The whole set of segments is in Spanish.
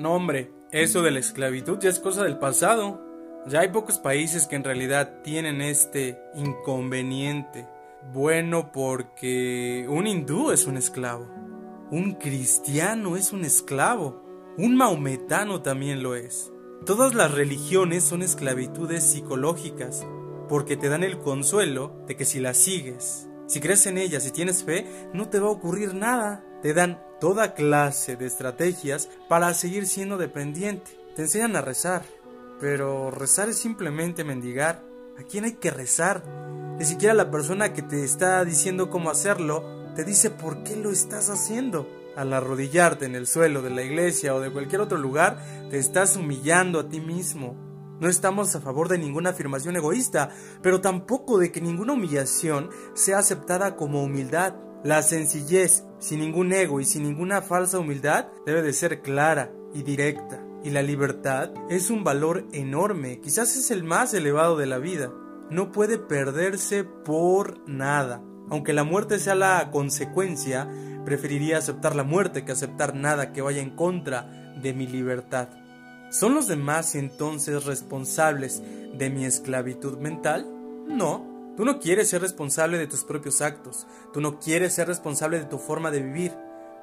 No, hombre, eso de la esclavitud ya es cosa del pasado. Ya hay pocos países que en realidad tienen este inconveniente. Bueno, porque un hindú es un esclavo, un cristiano es un esclavo, un maometano también lo es. Todas las religiones son esclavitudes psicológicas, porque te dan el consuelo de que si las sigues, si crees en ellas, si tienes fe, no te va a ocurrir nada. Te dan toda clase de estrategias para seguir siendo dependiente. Te enseñan a rezar, pero rezar es simplemente mendigar. ¿A quién hay que rezar? Ni siquiera la persona que te está diciendo cómo hacerlo te dice por qué lo estás haciendo. Al arrodillarte en el suelo de la iglesia o de cualquier otro lugar, te estás humillando a ti mismo. No estamos a favor de ninguna afirmación egoísta, pero tampoco de que ninguna humillación sea aceptada como humildad. La sencillez, sin ningún ego y sin ninguna falsa humildad, debe de ser clara y directa. Y la libertad es un valor enorme, quizás es el más elevado de la vida. No puede perderse por nada. Aunque la muerte sea la consecuencia, preferiría aceptar la muerte que aceptar nada que vaya en contra de mi libertad. ¿Son los demás entonces responsables de mi esclavitud mental? No, Tú no quieres ser responsable de tus propios actos, tú no quieres ser responsable de tu forma de vivir,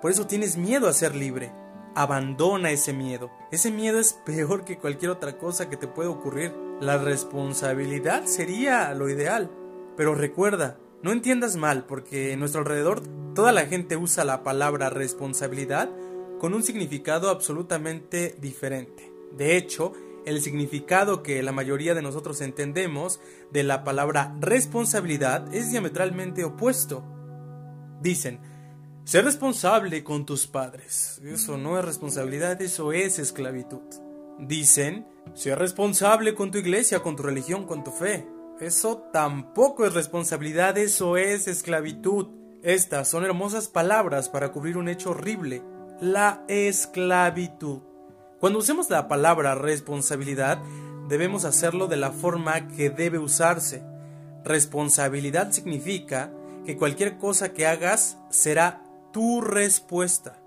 por eso tienes miedo a ser libre. Abandona ese miedo. Ese miedo es peor que cualquier otra cosa que te pueda ocurrir. La responsabilidad sería lo ideal. Pero recuerda, no entiendas mal, porque en nuestro alrededor toda la gente usa la palabra responsabilidad con un significado absolutamente diferente. De hecho, el significado que la mayoría de nosotros entendemos de la palabra responsabilidad es diametralmente opuesto. Dicen, ser responsable con tus padres. Eso no es responsabilidad, eso es esclavitud. Dicen, ser responsable con tu iglesia, con tu religión, con tu fe. Eso tampoco es responsabilidad, eso es esclavitud. Estas son hermosas palabras para cubrir un hecho horrible, la esclavitud. Cuando usemos la palabra responsabilidad, debemos hacerlo de la forma que debe usarse. Responsabilidad significa que cualquier cosa que hagas será tu respuesta.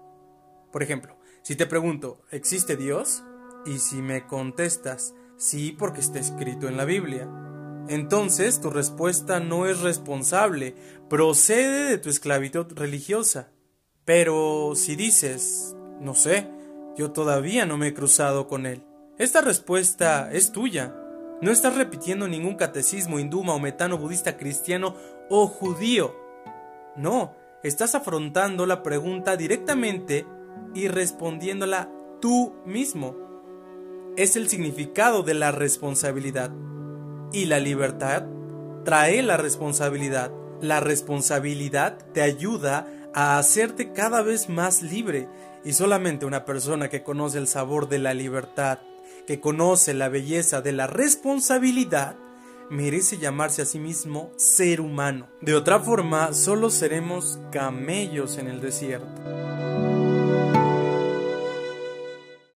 Por ejemplo, si te pregunto, ¿existe Dios? Y si me contestas, sí porque está escrito en la Biblia, entonces tu respuesta no es responsable, procede de tu esclavitud religiosa. Pero si dices, no sé, yo todavía no me he cruzado con él. Esta respuesta es tuya. No estás repitiendo ningún catecismo hindú, maometano, budista, cristiano o judío. No, estás afrontando la pregunta directamente y respondiéndola tú mismo. Es el significado de la responsabilidad. Y la libertad trae la responsabilidad. La responsabilidad te ayuda a hacerte cada vez más libre y solamente una persona que conoce el sabor de la libertad, que conoce la belleza de la responsabilidad, merece llamarse a sí mismo ser humano. De otra forma, solo seremos camellos en el desierto.